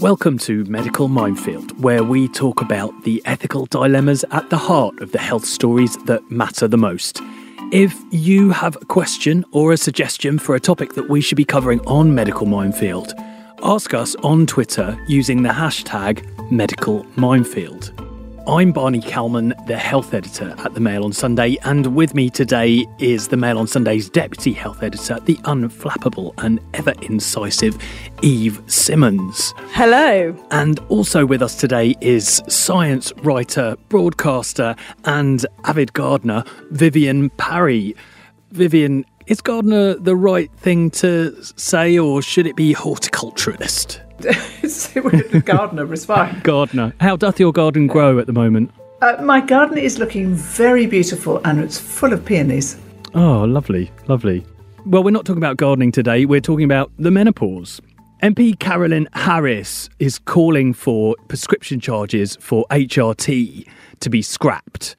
Welcome to Medical Minefield, where we talk about the ethical dilemmas at the heart of the health stories that matter the most. If you have a question or a suggestion for a topic that we should be covering on Medical Minefield, ask us on Twitter using the hashtag Medical Minefield. I'm Barney Calman, the health editor at the Mail on Sunday, and with me today is the Mail on Sunday's deputy health editor, the unflappable and ever incisive Eve Simmons. Hello. And also with us today is science writer, broadcaster, and avid gardener, Vivienne Parry. Vivienne, is gardener the right thing to say, or should it be horticulturalist? the gardener is fine. Gardener. How doth your garden grow at the moment? Uh, my garden is looking very beautiful and it's full of peonies. Oh, lovely, lovely. Well, we're not talking about gardening today, we're talking about the menopause. MP Carolyn Harris is calling for prescription charges for HRT to be scrapped.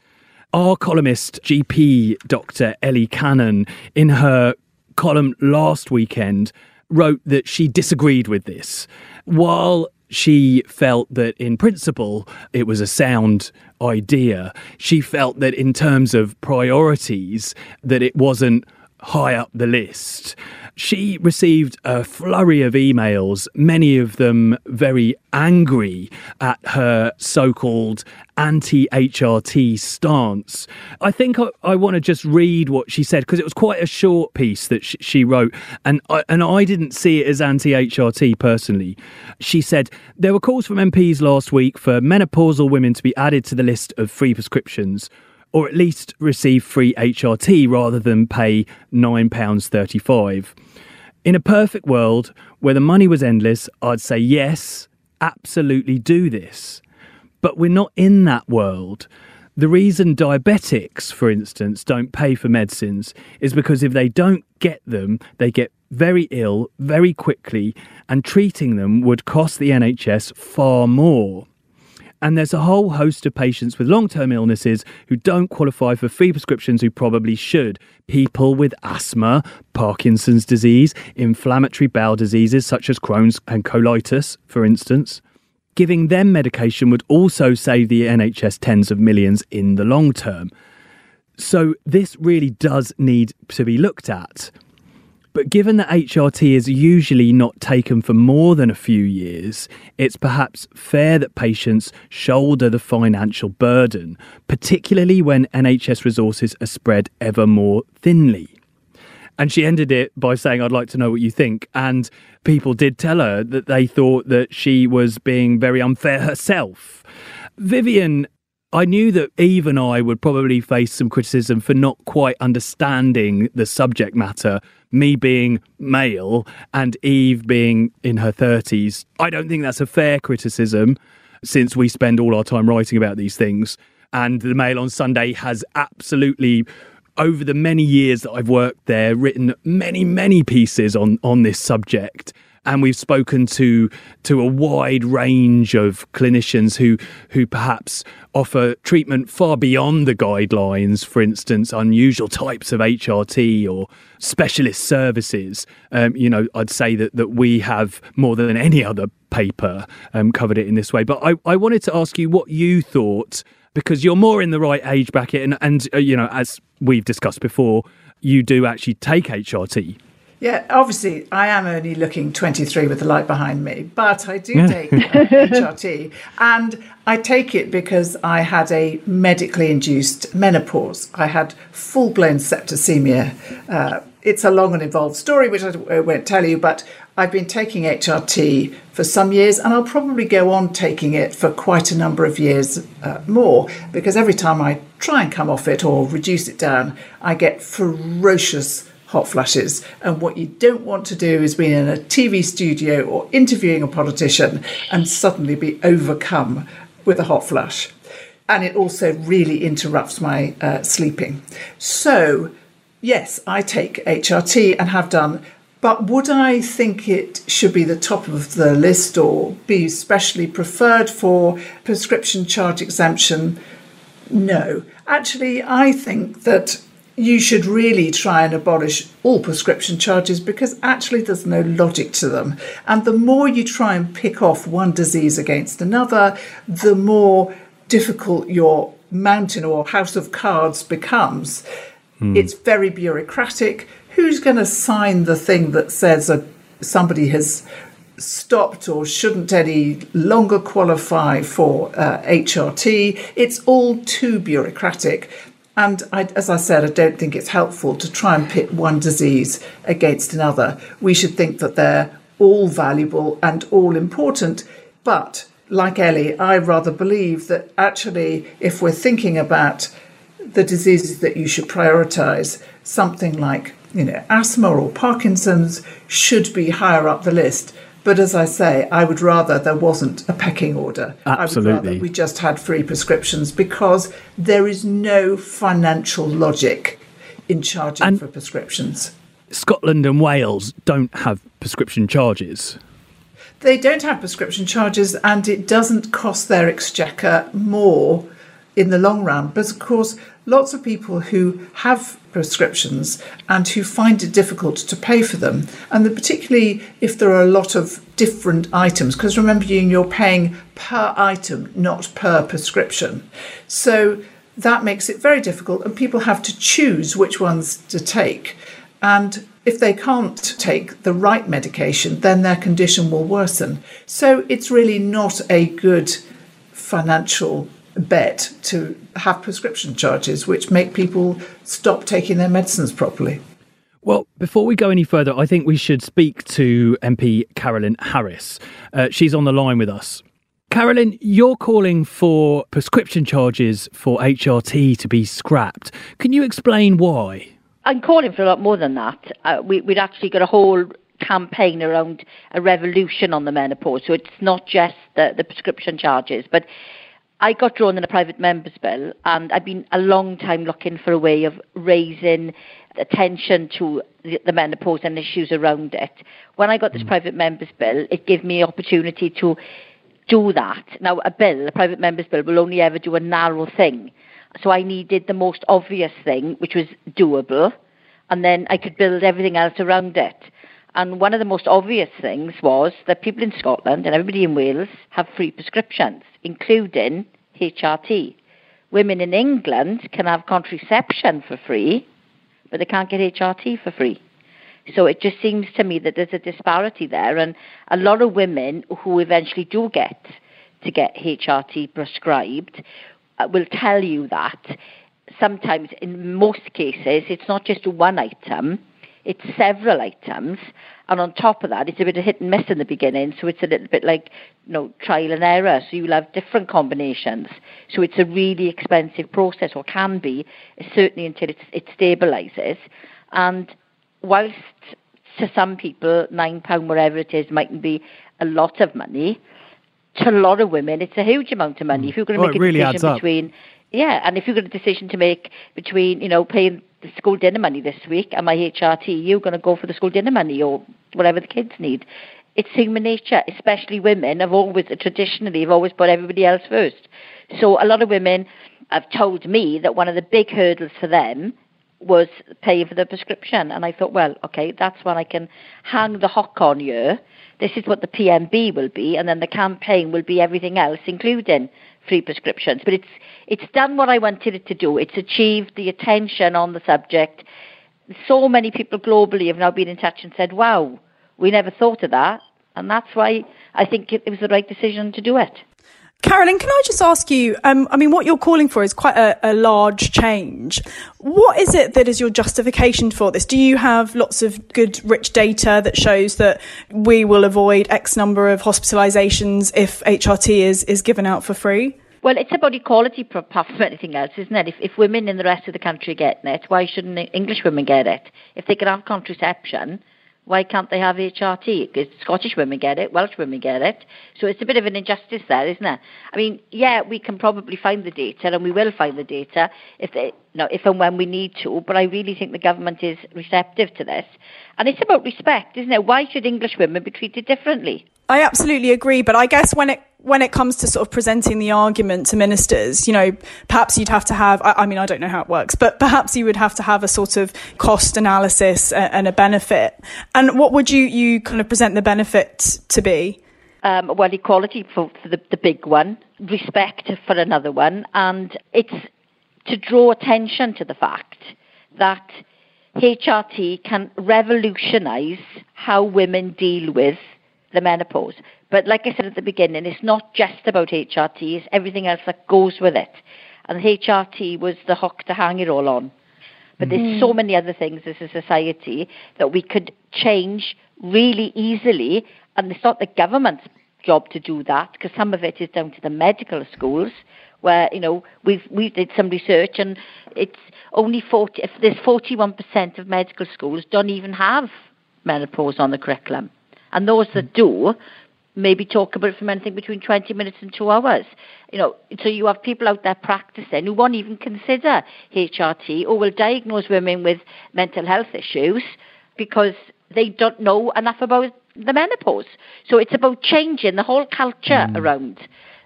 Our columnist, GP Dr. Ellie Cannon, in her column last weekend, wrote that she disagreed with this. While she felt that in principle it was a sound idea, she felt that in terms of priorities that it wasn't high up the list. She received a flurry of emails, many of them very angry at her so called anti HRT stance. I think I, I want to just read what she said because it was quite a short piece that sh- she wrote, and I, and I didn't see it as anti HRT personally. She said, There were calls from MPs last week for menopausal women to be added to the list of free prescriptions or at least receive free HRT rather than pay £9.35. In a perfect world where the money was endless, I'd say yes, absolutely do this. But we're not in that world. The reason diabetics, for instance, don't pay for medicines is because if they don't get them, they get very ill very quickly, and treating them would cost the NHS far more. And there's a whole host of patients with long term illnesses who don't qualify for free prescriptions who probably should. People with asthma, Parkinson's disease, inflammatory bowel diseases such as Crohn's and colitis, for instance. Giving them medication would also save the NHS tens of millions in the long term. So, this really does need to be looked at. But given that HRT is usually not taken for more than a few years, it's perhaps fair that patients shoulder the financial burden, particularly when NHS resources are spread ever more thinly. And she ended it by saying, I'd like to know what you think. And people did tell her that they thought that she was being very unfair herself. Vivienne I knew that Eve and I would probably face some criticism for not quite understanding the subject matter, me being male and Eve being in her 30s. I don't think that's a fair criticism since we spend all our time writing about these things. And the Mail on Sunday has absolutely over the many years that I've worked there, written many, many pieces on, on this subject and we've spoken to to a wide range of clinicians who who perhaps offer treatment far beyond the guidelines, for instance, unusual types of HRT or specialist services. Um, you know, I'd say that that we have more than any other paper um, covered it in this way. But I, I wanted to ask you what you thought because you're more in the right age bracket, and and uh, you know, as we've discussed before, you do actually take HRT. Yeah, obviously, I am only looking 23 with the light behind me, but I do take HRT. And I take it because I had a medically induced menopause. I had full blown septicemia. Uh, it's a long and involved story, which I won't tell you, but I've been taking HRT for some years, and I'll probably go on taking it for quite a number of years uh, more because every time I try and come off it or reduce it down, I get ferocious hot flushes. And what you don't want to do is be in a TV studio or interviewing a politician and suddenly be overcome with a hot flush. And it also really interrupts my uh, sleeping. So, yes, I take HRT and have done. But would I think it should be the top of the list or be specially preferred for prescription charge exemption? No. Actually, I think that you should really try and abolish all prescription charges because actually there's no logic to them. And the more you try and pick off one disease against another, the more difficult your mountain or house of cards becomes. Mm. It's very bureaucratic. Who's going to sign the thing that says a, somebody has stopped or shouldn't any longer qualify for uh, HRT? It's all too bureaucratic. And I, as I said, I don't think it's helpful to try and pit one disease against another. We should think that they're all valuable and all important. But like Ellie, I rather believe that actually, if we're thinking about the diseases that you should prioritize, something like you know asthma or Parkinson's should be higher up the list. But as I say, I would rather there wasn't a pecking order. Absolutely. we just had free prescriptions because there is no financial logic in charging and for prescriptions. Scotland and Wales don't have prescription charges. They don't have prescription charges, and it doesn't cost their exchequer more in the long run. But of course, lots of people who have prescriptions and who find it difficult to pay for them, and particularly if there are a lot of different items, because remember, you're paying per item, not per prescription. So that makes it very difficult, and people have to choose which ones to take. And if they can't take the right medication, then their condition will worsen. So it's really not a good financial bet to have prescription charges which make people stop taking their medicines properly. Well, before we go any further, I think we should speak to MP Carolyn Harris. Uh, she's on the line with us. Carolyn, you're calling for prescription charges for HRT to be scrapped. Can you explain why? I'm calling for a lot more than that. Uh, we, would actually got a whole campaign around a revolution on the menopause. So it's not just the, the prescription charges, but I got drawn in a private member's bill, and I've been a long time looking for a way of raising attention to the, the menopause and issues around it. When I got this mm. private member's bill, it gave me opportunity to do that. Now, a bill, a private member's bill, will only ever do a narrow thing. So I needed the most obvious thing, which was doable, and then I could build everything else around it. And one of the most obvious things was that people in Scotland and everybody in Wales have free prescriptions, including HRT. Women in England can have contraception for free, but they can't get HRT for free. So it just seems to me that there's a disparity there, and a lot of women who eventually do get to get HRT prescribed uh, will tell you that sometimes, in most cases, it's not just one item it's several items, and on top of that, it's a bit of hit and miss in the beginning. So it's a little bit like you know trial and error. So you'll have different combinations. So it's a really expensive process, or can be, certainly until it's, it stabilises. And whilst to some people nine pound whatever it is mightn't be a lot of money, to a lot of women it's a huge amount of money. Mm. If you're going to make a really decision between yeah, and if you've got a decision to make between, you know, paying the school dinner money this week and my HRT, you're going to go for the school dinner money or whatever the kids need. It's human nature, especially women have always, traditionally, have always put everybody else first. So a lot of women have told me that one of the big hurdles for them was paying for the prescription. And I thought, well, okay, that's when I can hang the hock on you. This is what the PMB will be, and then the campaign will be everything else, including free prescriptions. But it's it's done what I wanted it to do. It's achieved the attention on the subject. So many people globally have now been in touch and said, "Wow, we never thought of that," and that's why I think it, it was the right decision to do it. Carolyn, can I just ask you? Um, I mean, what you're calling for is quite a, a, large change. What is it that is your justification for this? Do you have lots of good, rich data that shows that we will avoid X number of hospitalisations if HRT is, is given out for free? Well, it's about equality apart from anything else, isn't it? If, if women in the rest of the country get it, why shouldn't English women get it? If they can have contraception, why can't they have HRT? Because Scottish women get it, Welsh women get it. So it's a bit of an injustice there, isn't it? I mean, yeah, we can probably find the data, and we will find the data if they, you know, if and when we need to. But I really think the government is receptive to this, and it's about respect, isn't it? Why should English women be treated differently? I absolutely agree, but I guess when it when it comes to sort of presenting the argument to ministers, you know, perhaps you'd have to have, I, I, mean, I don't know how it works, but perhaps you would have to have a sort of cost analysis and a benefit. And what would you, you kind of present the benefit to be? Um, well, equality for, for the, the big one, respect for another one, and it's to draw attention to the fact that HRT can revolutionise how women deal with the menopause. But like I said at the beginning, it's not just about HRT, it's everything else that goes with it. And HRT was the hook to hang it all on. But there's mm. so many other things as a society that we could change really easily. And it's not the government's job to do that because some of it is down to the medical schools where you know we've we did some research and it's only 40 if there's 41% of medical schools don't even have menopause on the curriculum and those that do maybe talk about it from anything between 20 minutes and two hours. You know, so you have people out there practicing who won't even consider HRT or will diagnose women with mental health issues because they don't know enough about the menopause. So it's about changing the whole culture mm. around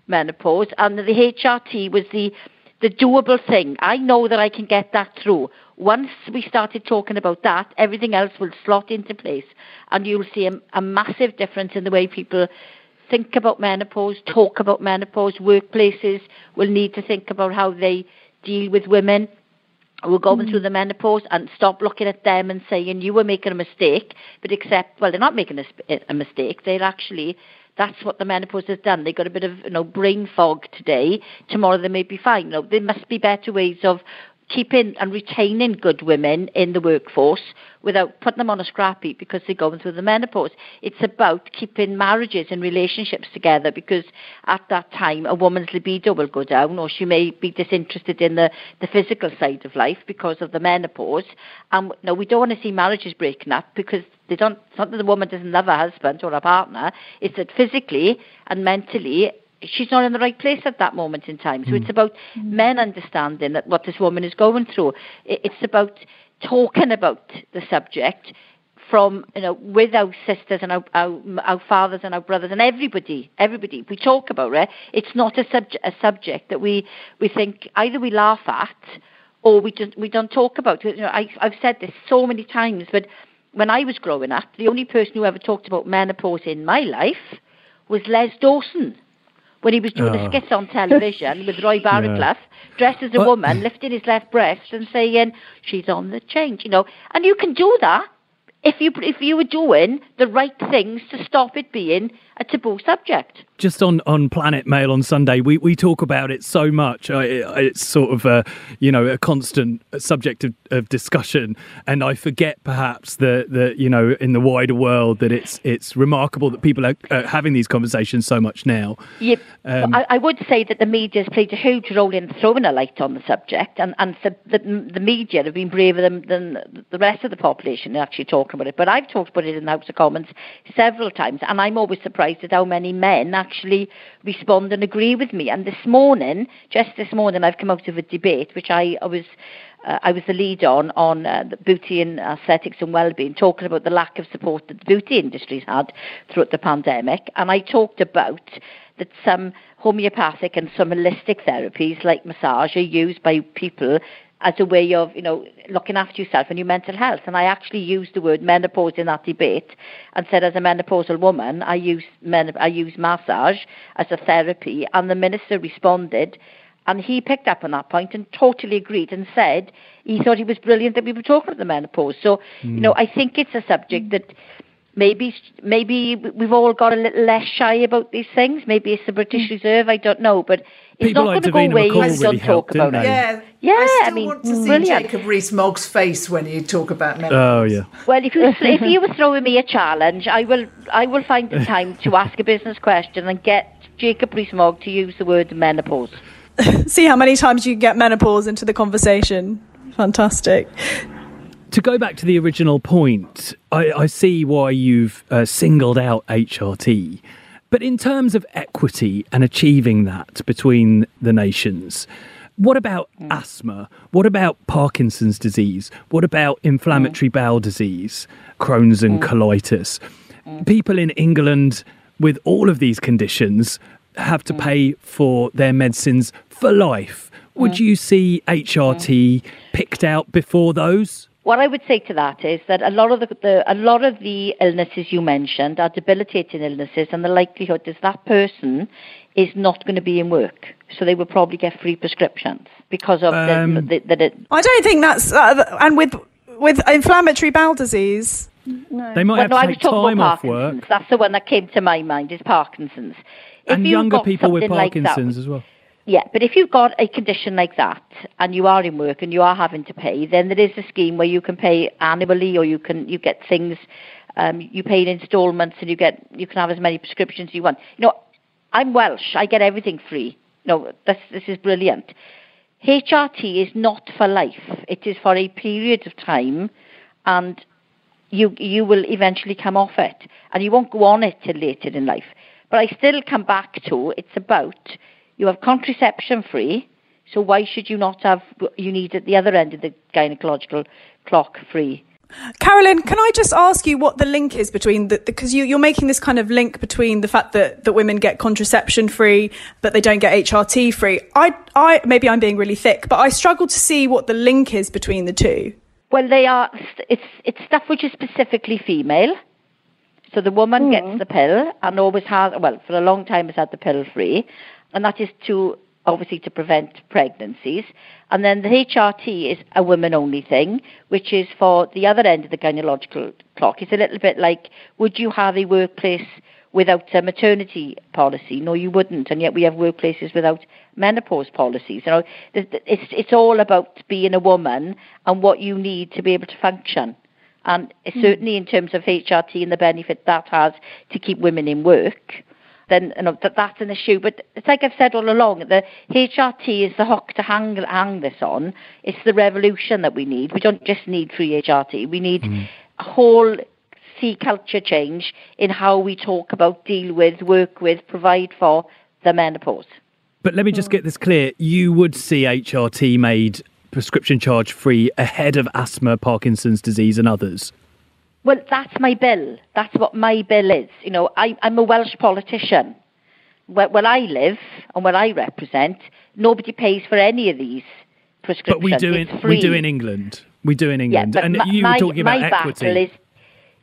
menopause, and the HRT was the the doable thing. I know that I can get that through. Once we started talking about that, everything else will slot into place, and you'll see a, a massive difference in the way people think about menopause, talk about menopause. Workplaces will need to think about how they deal with women who are going mm. through the menopause and stop looking at them and saying you were making a mistake, but accept well they're not making a, a mistake. They're actually that's what the menopause has done. They got a bit of you know brain fog today. Tomorrow they may be fine. You know, there must be better ways of keeping and retaining good women in the workforce without putting them on a scrap heap because they're going through the menopause. It's about keeping marriages and relationships together because at that time a woman's libido will go down or she may be disinterested in the, the physical side of life because of the menopause. And no, we don't want to see marriages breaking up because they don't, it's not that the woman doesn't love her husband or her partner, it's that physically and mentally she's not in the right place at that moment in time. So mm. it's about mm. men understanding that what this woman is going through. It's about talking about the subject from you know with our sisters and our, our, our fathers and our brothers and everybody everybody we talk about it it's not a subject a subject that we we think either we laugh at or we don't we don't talk about it you know I, I've said this so many times but when I was growing up the only person who ever talked about menopause in my life was Les Dawson when he was doing oh. a skit on television with Roy Barraclough, yeah. dressed as a but, woman, lifting his left breast and saying, she's on the change, you know. And you can do that if you if you were doing the right things to stop it being a taboo subject. Just on, on Planet Mail on Sunday, we, we talk about it so much. It's sort of a, you know a constant subject of, of discussion, and I forget perhaps that that you know in the wider world that it's it's remarkable that people are, are having these conversations so much now. Yep. Um, I, I, would say that the media has played a huge role in throwing a light on the subject, and and the, the, the media have been braver than, than the rest of the population in actually talking about it. But I've talked about it in the House of Commons several times, and I'm always surprised surprised at how many men actually respond and agree with me. And this morning, just this morning, I've come out of a debate which I, I was. Uh, I was the lead on on uh, beauty and aesthetics and well-being, talking about the lack of support that the beauty industry's had throughout the pandemic, and I talked about that some homeopathic and some holistic therapies like massage are used by people as a way of, you know, looking after yourself and your mental health. And I actually used the word menopause in that debate and said, as a menopausal woman, I use men- I use massage as a therapy. And the minister responded, and he picked up on that point and totally agreed and said he thought it was brilliant that we were talking about the menopause. So, mm. you know, I think it's a subject that maybe maybe we've all got a little less shy about these things. Maybe it's the British mm. Reserve, I don't know, but it's People not like going to go away if we don't talk about it. Yeah, yeah. I still I mean, want to see brilliant. Jacob Rees-Mogg's face when you talk about menopause. Oh yeah. Well, if you if you were throwing me a challenge, I will I will find the time to ask a business question and get Jacob Rees-Mogg to use the word menopause. see how many times you get menopause into the conversation. Fantastic to go back to the original point, I, I see why you've uh, singled out HRT. But in terms of equity and achieving that between the nations, what about mm. asthma? What about Parkinson's disease? What about inflammatory mm. bowel disease, Crohn's and mm. colitis? Mm. People in England with all of these conditions have to pay for their medicines for life. Would you see HRT picked out before those? What I would say to that is that a lot of the, the a lot of the illnesses you mentioned are debilitating illnesses, and the likelihood is that person is not going to be in work, so they will probably get free prescriptions because of Um, the, the, that. I don't think that's uh, and with with inflammatory bowel disease. They might Well, have no, to I was take talking time about off work. That's the one that came to my mind is Parkinson's. If And you've younger people with something like that- Parkinson's as well. Yeah, but if you've got a condition like that and you are in work and you are having to pay, then there is a scheme where you can pay annually or you can you get things um, you pay in instalments and you get you can have as many prescriptions as you want. You know, I'm Welsh, I get everything free. No, this this is brilliant. HRT is not for life. It is for a period of time and you you will eventually come off it and you won't go on it till later in life. But I still come back to it's about you have contraception free, so why should you not have you need at the other end of the gynecological clock free? Carolyn, can I just ask you what the link is between the because you, you're making this kind of link between the fact that, that women get contraception free but they don't get HRT free. I I maybe I'm being really thick, but I struggle to see what the link is between the two. Well, they are. It's it's stuff which is specifically female. So the woman gets mm. the pill and always has. Well, for a long time has had the pill free, and that is to obviously to prevent pregnancies. And then the HRT is a women only thing, which is for the other end of the gynecological clock. It's a little bit like, would you have a workplace without a maternity policy? No, you wouldn't. And yet we have workplaces without menopause policies. You know, it's it's all about being a woman and what you need to be able to function. And hmm. certainly in terms of HRT and the benefit that has to keep women in work, then you know that that's an issue. But it's like I've said all along, the HRT is the hook to hang hang this on. It's the revolution that we need. We don't just need free HRT. We need mm-hmm. a whole sea culture change in how we talk about, deal with, work with, provide for the menopause. But let me just hmm. get this clear. You would see HRT made prescription charge free ahead of asthma, Parkinson's disease, and others. Well, that's my bill. That's what my bill is. You know, I, I'm a Welsh politician. Where, where I live and where I represent, nobody pays for any of these prescriptions. But we do in we do in England. We do in England. but and my, you were talking about my equity. battle is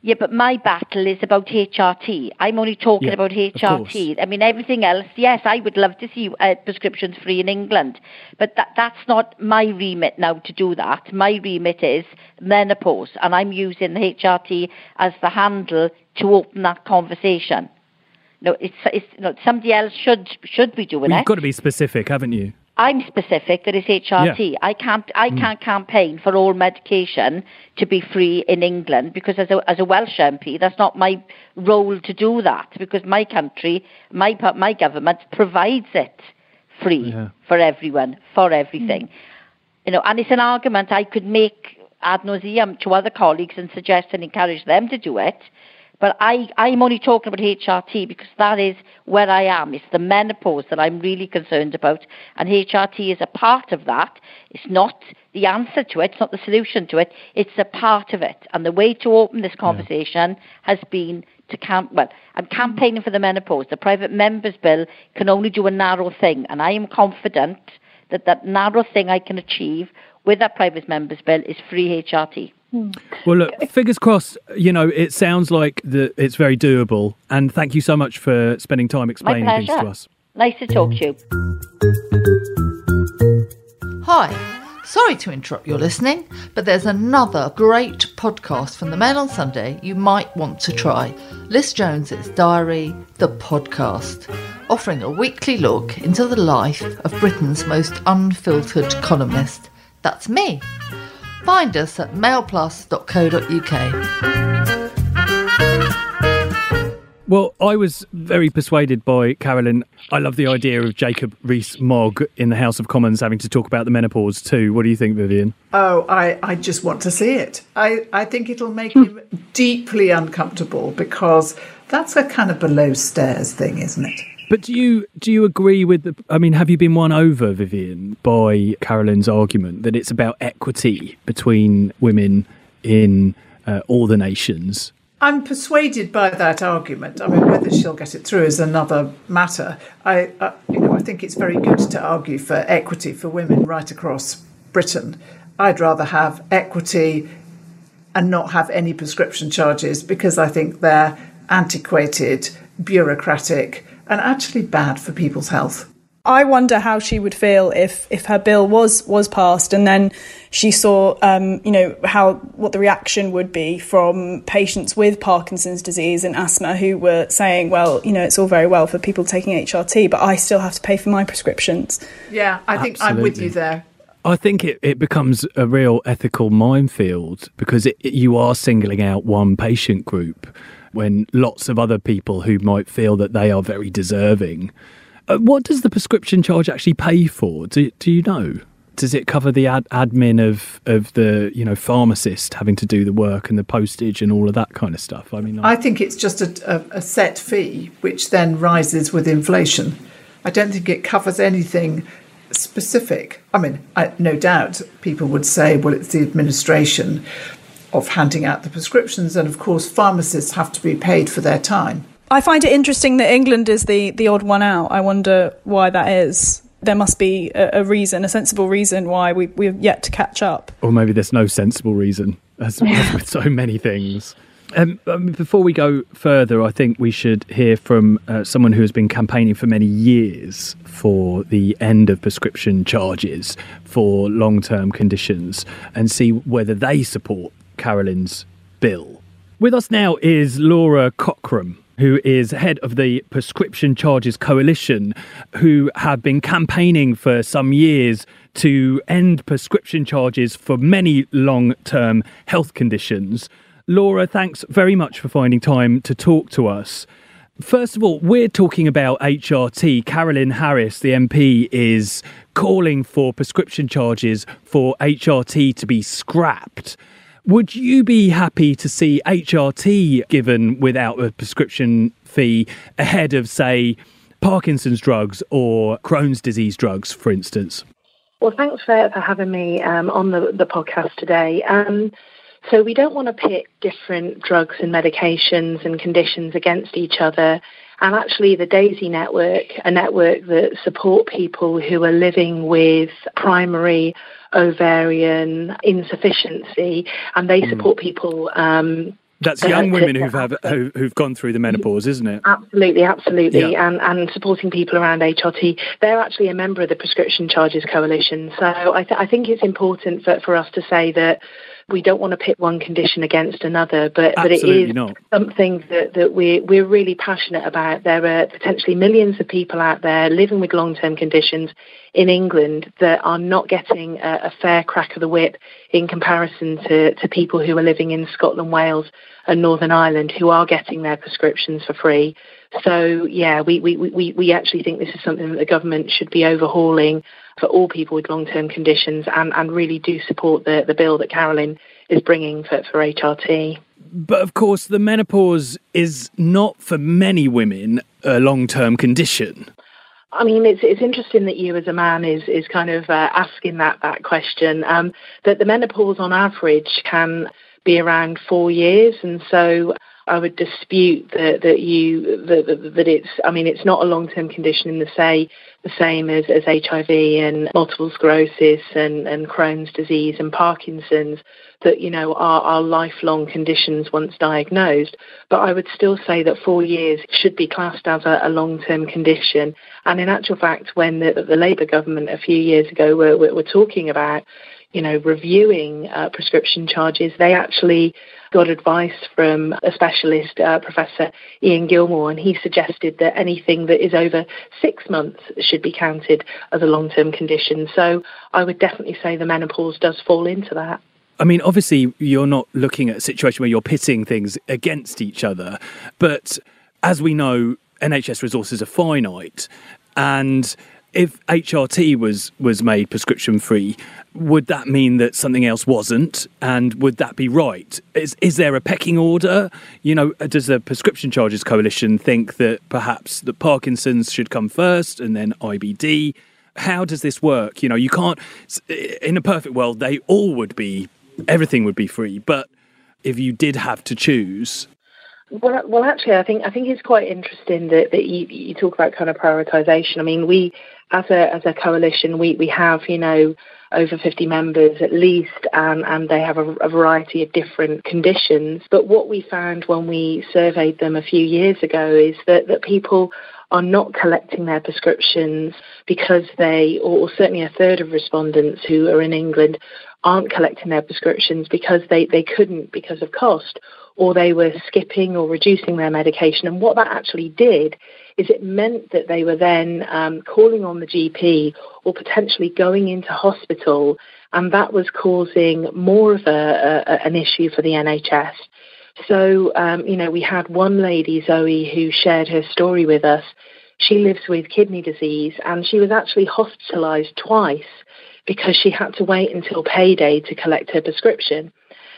yeah, but my battle is about HRT. I'm only talking Yeah, about HRT. I mean, everything else. Yes, I would love to see uh, prescriptions free in England, but that that's not my remit now to do that. My remit is menopause, and I'm using the HRT as the handle to open that conversation. No, it's, it's know, somebody else should should be doing Well, it. you've got to be specific, haven't you? I'm specific that it's HRT. Yeah. I can't I mm. can't campaign for all medication to be free in England because as a as a Welsh MP that's not my role to do that because my country my my government provides it free Yeah. for everyone for everything. Mm. You know, and it's an argument I could make ad nauseum to other colleagues and suggest and encourage them to do it. But I, I'm only talking about HRT because that is where I am. It's the menopause that I'm really concerned about. And HRT is a part of that. It's not the answer to it. It's not the solution to it. It's a part of it. And the way to open this conversation has been to camp. Well, I'm campaigning for the menopause. The private members bill can only do a narrow thing. And I am confident that that narrow thing I can achieve with that private members bill is free HRT. Hmm. Well, look, fingers crossed. You know, it sounds like the, it's very doable. And thank you so much for spending time explaining things to us. Nice to talk to you. Hi. Sorry to interrupt your listening, but there's another great podcast from the Mail on Sunday you might want to try. Liz Jones's Diary, the podcast, offering a weekly look into the life of Britain's most unfiltered columnist. That's me. Find us at mailplus.co.uk. Well, I was very persuaded by Carolyn. I love the idea of Jacob Rees-Mogg in the House of Commons having to talk about the menopause too. What do you think, Vivienne? Oh, I, I just want to see it. I, I think it'll make him deeply uncomfortable because that's a kind of below stairs thing, isn't it? But do you do you agree with the? I mean, have you been won over, Vivienne, by Carolyn's argument that it's about equity between women in uh, all the nations? I'm persuaded by that argument. I mean, whether she'll get it through is another matter. I, I, you know, I think it's very good to argue for equity for women right across Britain. I'd rather have equity and not have any prescription charges because I think they're antiquated, bureaucratic, and actually bad for people's health. I wonder how she would feel if if her bill was was passed and then she saw um, you know how what the reaction would be from patients with Parkinson's disease and asthma who were saying well you know it's all very well for people taking HRT but I still have to pay for my prescriptions. Yeah, I think Absolutely. I'm with you there. I think it, it becomes a real ethical minefield because it, it, you are singling out one patient group when lots of other people who might feel that they are very deserving uh, what does the prescription charge actually pay for? Do, do you know? Does it cover the ad- admin of, of the you know pharmacist having to do the work and the postage and all of that kind of stuff? I mean, I, I think it's just a, a, a set fee which then rises with inflation. I don't think it covers anything specific. I mean, I, no doubt people would say, well, it's the administration of handing out the prescriptions, and of course, pharmacists have to be paid for their time. I find it interesting that England is the, the odd one out. I wonder why that is. There must be a, a reason, a sensible reason why we, we've yet to catch up. Or maybe there's no sensible reason, as, as with so many things. Um, before we go further, I think we should hear from uh, someone who has been campaigning for many years for the end of prescription charges for long term conditions and see whether they support Carolyn's bill. With us now is Laura Cockram who is head of the Prescription Charges Coalition, who have been campaigning for some years to end prescription charges for many long term health conditions. Laura, thanks very much for finding time to talk to us. First of all, we're talking about HRT. Carolyn Harris, the MP, is calling for prescription charges for HRT to be scrapped. Would you be happy to see HRT given without a prescription fee ahead of, say, Parkinson's drugs or Crohn's disease drugs, for instance? Well, thanks for, for having me um, on the, the podcast today. Um, so, we don't want to pit different drugs and medications and conditions against each other. And actually, the DAISY network, a network that support people who are living with primary ovarian insufficiency, and they hmm. support people. Um, that's young women who've have, who've gone through the menopause, isn't it? Absolutely, absolutely, yeah. and and supporting people around HRT. They're actually a member of the Prescription Charges Coalition. So I, th- I think it's important for, for us to say that we don't want to pit one condition against another, but, but it is not. something that, that we're, we're really passionate about. There are potentially millions of people out there living with long term conditions in England that are not getting a, a, fair crack of the whip in comparison to, to people who are living in Scotland, Wales, and Northern Ireland who are getting their prescriptions for free. So, yeah, we, we, we, we actually think this is something that the government should be overhauling for all people with long term conditions and, and really do support the, the bill that Carolyn is bringing for, for HRT. But of course, the menopause is not for many women a long term condition. I mean, it's it's interesting that you, as a man, is is kind of uh, asking that that question. Um, that the menopause, on average, can be around four years, and so I would dispute that that you that, that it's. I mean, it's not a long term condition in the say the same as, as HIV and multiple sclerosis and, and Crohn's disease and Parkinson's that you know are, are lifelong conditions once diagnosed. But I would still say that four years should be classed as a, a long-term condition. And in actual fact, when the, the Labour government a few years ago were, were, were talking about you know, reviewing uh, prescription charges, they actually got advice from a specialist, uh, Professor Ian Gilmore, and he suggested that anything that is over six months should be counted as a long term condition. So I would definitely say the menopause does fall into that. I mean, obviously, you're not looking at a situation where you're pitting things against each other, but as we know, NHS resources are finite, and if HRT was was made prescription free, would that mean that something else wasn't? And would that be right? Is is there a pecking order? You know, uh, does the Prescription Charges Coalition think that perhaps the Parkinson's should come first and then IBD? How does this work? You know, you can't. In a perfect world, they all would be, everything would be free. But if you did have to choose, Well, well, actually, I think I think it's quite interesting that, that you, you talk about kind of prioritisation. I mean, we as a as a coalition, we we have you know over 50 members at least, and, and they have a, a, variety of different conditions. But what we found when we surveyed them a few years ago is that, that people are not collecting their prescriptions because they, or certainly a third of respondents who are in England, aren't collecting their prescriptions because they, they couldn't because of cost, or they were skipping or reducing their medication. And what that actually did is it meant that they were then um, calling on the GP or potentially going into hospital, and that was causing more of a, a, an issue for the NHS. So, um, you know, we had one lady, Zoe, who shared her story with us. She lives with kidney disease, and she was actually hospitalised twice because she had to wait until payday to collect her prescription.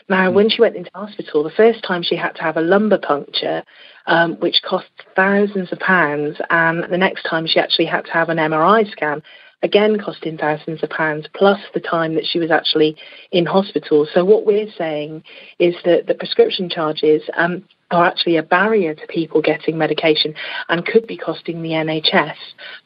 Now, when she went into hospital, the first time she had to have a lumbar puncture, um, which cost thousands of pounds, and the next time she actually had to have an MRI scan, again costing thousands of pounds, plus the time that she was actually in hospital. So what we're saying is that the prescription charges um, are actually a barrier to people getting medication and could be costing the NHS,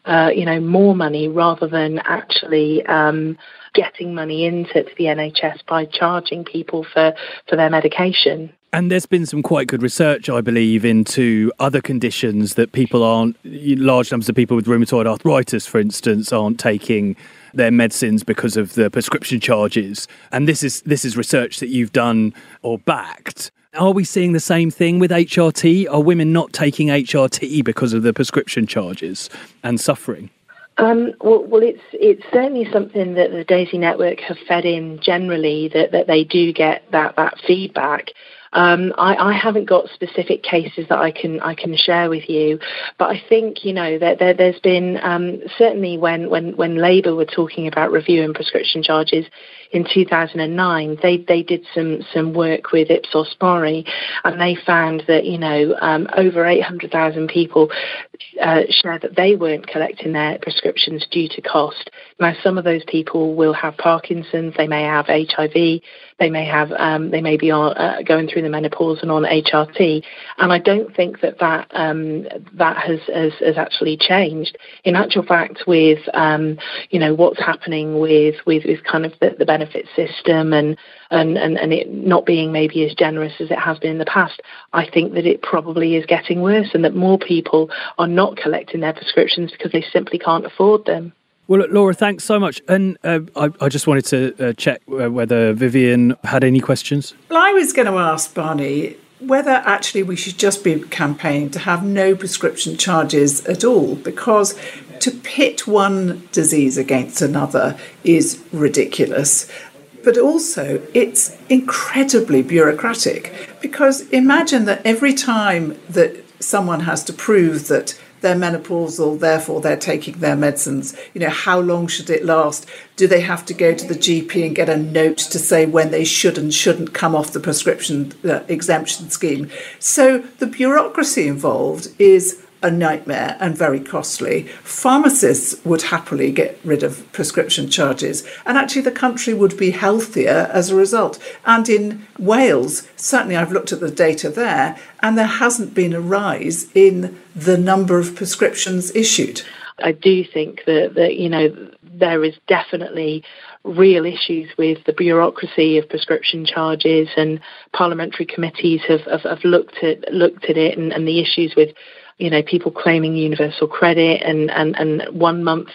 uh, you know, more money rather than actually um, getting money into the NHS by charging people for, for their medication. And there's been some quite good research, I believe, into other conditions that people aren't, large numbers of people with rheumatoid arthritis, for instance, aren't taking their medicines because of the prescription charges. And this is this is research that you've done or backed. Are we seeing the same thing with HRT? Are women not taking HRT because of the prescription charges and suffering? Um, well, well, it's it's certainly something that the Daisy Network have fed in generally that, that they do get that that feedback. Um, I, I, haven't got specific cases that I can I can share with you, but I think you know that there, has been um, certainly when when when Labour were talking about reviewing prescription charges in 2009, they they did some some work with Ipsos Mori, and they found that you know um, over 800,000 people uh, shared that they weren't collecting their prescriptions due to cost. Now, some of those people will have Parkinson's, they may have HIV, they may have um, they may be uh, going through the menopause and on HRT, and I don't think that that um, that has, has, has actually changed. In actual fact, with um, you know what's happening with with, with kind of the, the benefit system and, and and and it not being maybe as generous as it has been in the past, I think that it probably is getting worse, and that more people are not collecting their prescriptions because they simply can't afford them. Well, Laura, thanks so much. And uh, I, I, just wanted to uh, check uh, whether Vivienne had any questions. Well, I was going to ask Barney whether actually we should just be campaigning to have no prescription charges at all, because to pit one disease against another is ridiculous. But also, it's incredibly bureaucratic because imagine that every time that someone has to prove that they're menopausal, therefore they're taking their medicines. You know, how long should it last? Do they have to go to the GP and get a note to say when they should and shouldn't come off the prescription uh, exemption scheme? So the bureaucracy involved is a nightmare and very costly. Pharmacists would happily get rid of prescription charges, and actually, the country would be healthier as a result. And in Wales, certainly, I've looked at the data there, and there hasn't been a rise in the number of prescriptions issued. I do think that, that you know, there is definitely real issues with the bureaucracy of prescription charges and parliamentary committees have, have, have looked at looked at it and, and the issues with you know, people claiming universal credit and, and, and one month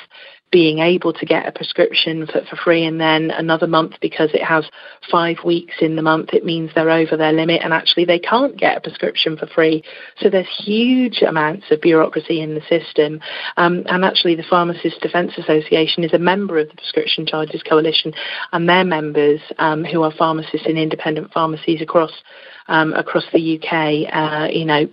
being able to get a prescription for, for free and then another month because it has five weeks in the month, it means they're over their limit and actually they can't get a prescription for free. So there's huge amounts of bureaucracy in the system. Um, and actually the Pharmacists Defence Association is a member of the Prescription Charges Coalition and their members um, who are pharmacists in independent pharmacies across um, across the UK, uh, you know,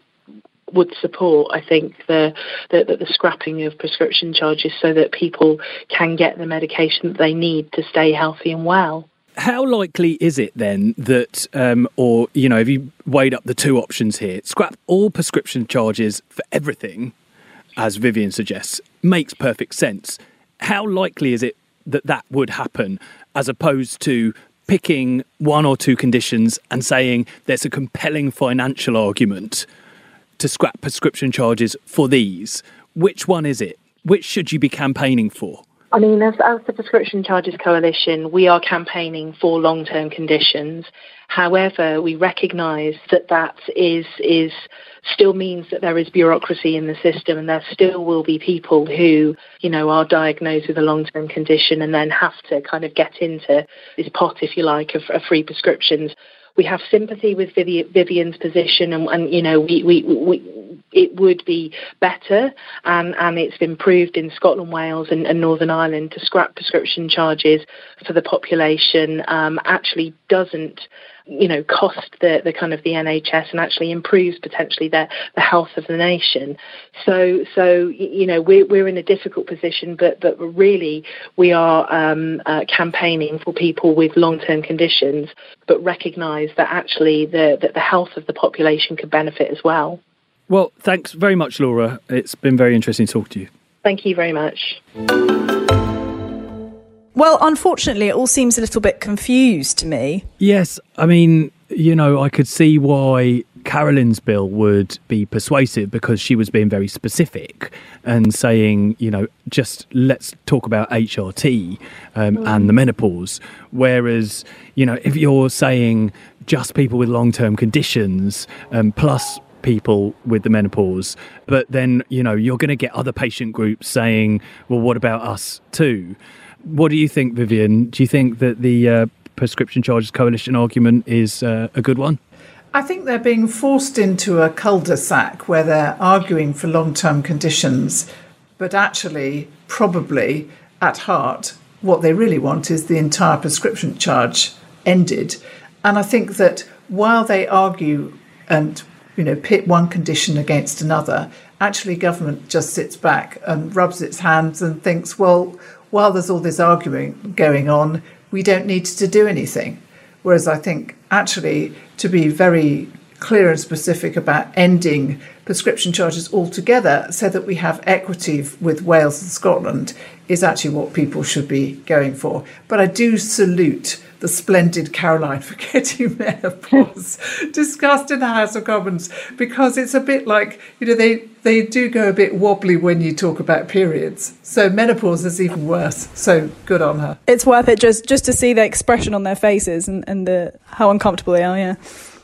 would support, I think, the, the, the scrapping of prescription charges so that people can get the medication that they need to stay healthy and well. How likely is it then that, um, or, you know, if you weighed up the two options here, scrap all prescription charges for everything, as Vivienne suggests, makes perfect sense. How likely is it that that would happen as opposed to picking one or two conditions and saying there's a compelling financial argument to scrap prescription charges for these. Which one is it? Which should you be campaigning for? I mean, as, as the Prescription Charges Coalition, we are campaigning for long-term conditions. However, we recognise that that is is still means that there is bureaucracy in the system, and there still will be people who, you know, are diagnosed with a long-term condition and then have to kind of get into this pot, if you like, of, of free prescriptions we have sympathy with Vivienne's position, and, and you know, we, we, we, it would be better, and, and it's been proved in Scotland, Wales, and, and Northern Ireland to scrap prescription charges for the population um, actually doesn't you know, cost the, the kind of the NHS and actually improves potentially the, the health of the nation. So, so you know, we're, we're in a difficult position, but, but really we are um, uh, campaigning for people with long-term conditions, but recognise that actually the, that the health of the population could benefit as well. Well, thanks very much, Laura. It's been very interesting to talk to you. Thank you very much. Well, unfortunately, it all seems a little bit confused to me. Yes, I mean, you know, I could see why Carolyn's bill would be persuasive because she was being very specific and saying, you know, just let's talk about HRT um, mm. and the menopause. Whereas, you know, if you're saying just people with long term conditions um, plus people with the menopause, but then, you know, you're going to get other patient groups saying, well, what about us too? What do you think, Vivienne? Do you think that the uh, Prescription Charges Coalition argument is uh, a good one? I think they're being forced into a cul de sac where they're arguing for long term conditions, but actually, probably at heart, what they really want is the entire prescription charge ended. And I think that while they argue and you know pit one condition against another, actually government just sits back and rubs its hands and thinks, well, while there's all this arguing going on, we don't need to do anything. Whereas I think actually to be very clear and specific about ending prescription charges altogether so that we have equity with Wales and Scotland is actually what people should be going for. But I do salute the splendid Carolyn for getting menopause discussed in the House of Commons because it's a bit like, you know, they, they do go a bit wobbly when you talk about periods. So menopause is even worse. So good on her. It's worth it just, just to see the expression on their faces and, and the, how uncomfortable they are, yeah.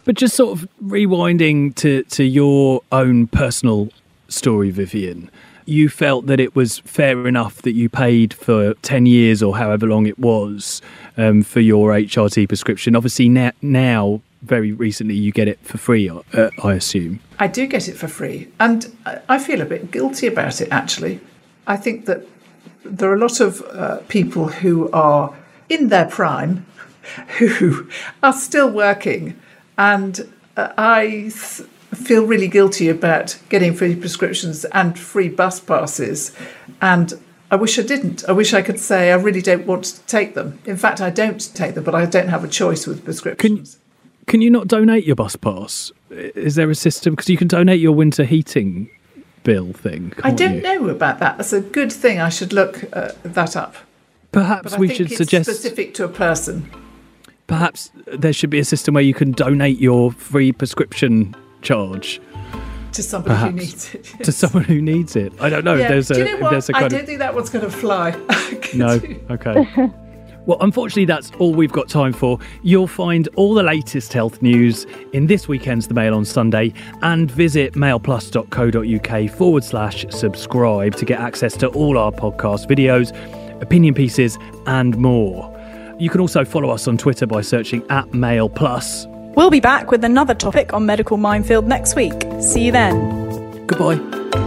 But just sort of rewinding to, to your own personal story, Vivienne you felt that it was fair enough that you paid for 10 years or however long it was um, for your HRT prescription. Obviously, na- now, very recently, you get it for free, uh, I assume. I do get it for free. And I feel a bit guilty about it, actually. I think that there are a lot of uh, people who are in their prime who are still working. And uh, I. Th- feel really guilty about getting free prescriptions and free bus passes. And I wish I didn't. I wish I could say I really don't want to take them. In fact, I don't take them, but I don't have a choice with prescriptions. Can, can you not donate your bus pass? Is there a system? Because you can donate your winter heating bill thing. I don't you? know about that. That's a good thing. I should look uh, that up. Perhaps we should suggest specific to a person. Perhaps there should be a system where you can donate your free prescription charge to somebody Perhaps. who needs it. Yes. To someone who needs it. I don't know. Yeah. There's Do a, you know there's a I don't of... think that one's going to fly. no. Okay. Well, unfortunately, that's all we've got time for. You'll find all the latest health news in this weekend's The Mail on Sunday and visit mailplus.co.uk forward slash subscribe to get access to all our podcast videos, opinion pieces, and more. You can also follow us on Twitter by searching at Mail Plus. We'll be back with another topic on Medical Minefield next week. See you then. Goodbye.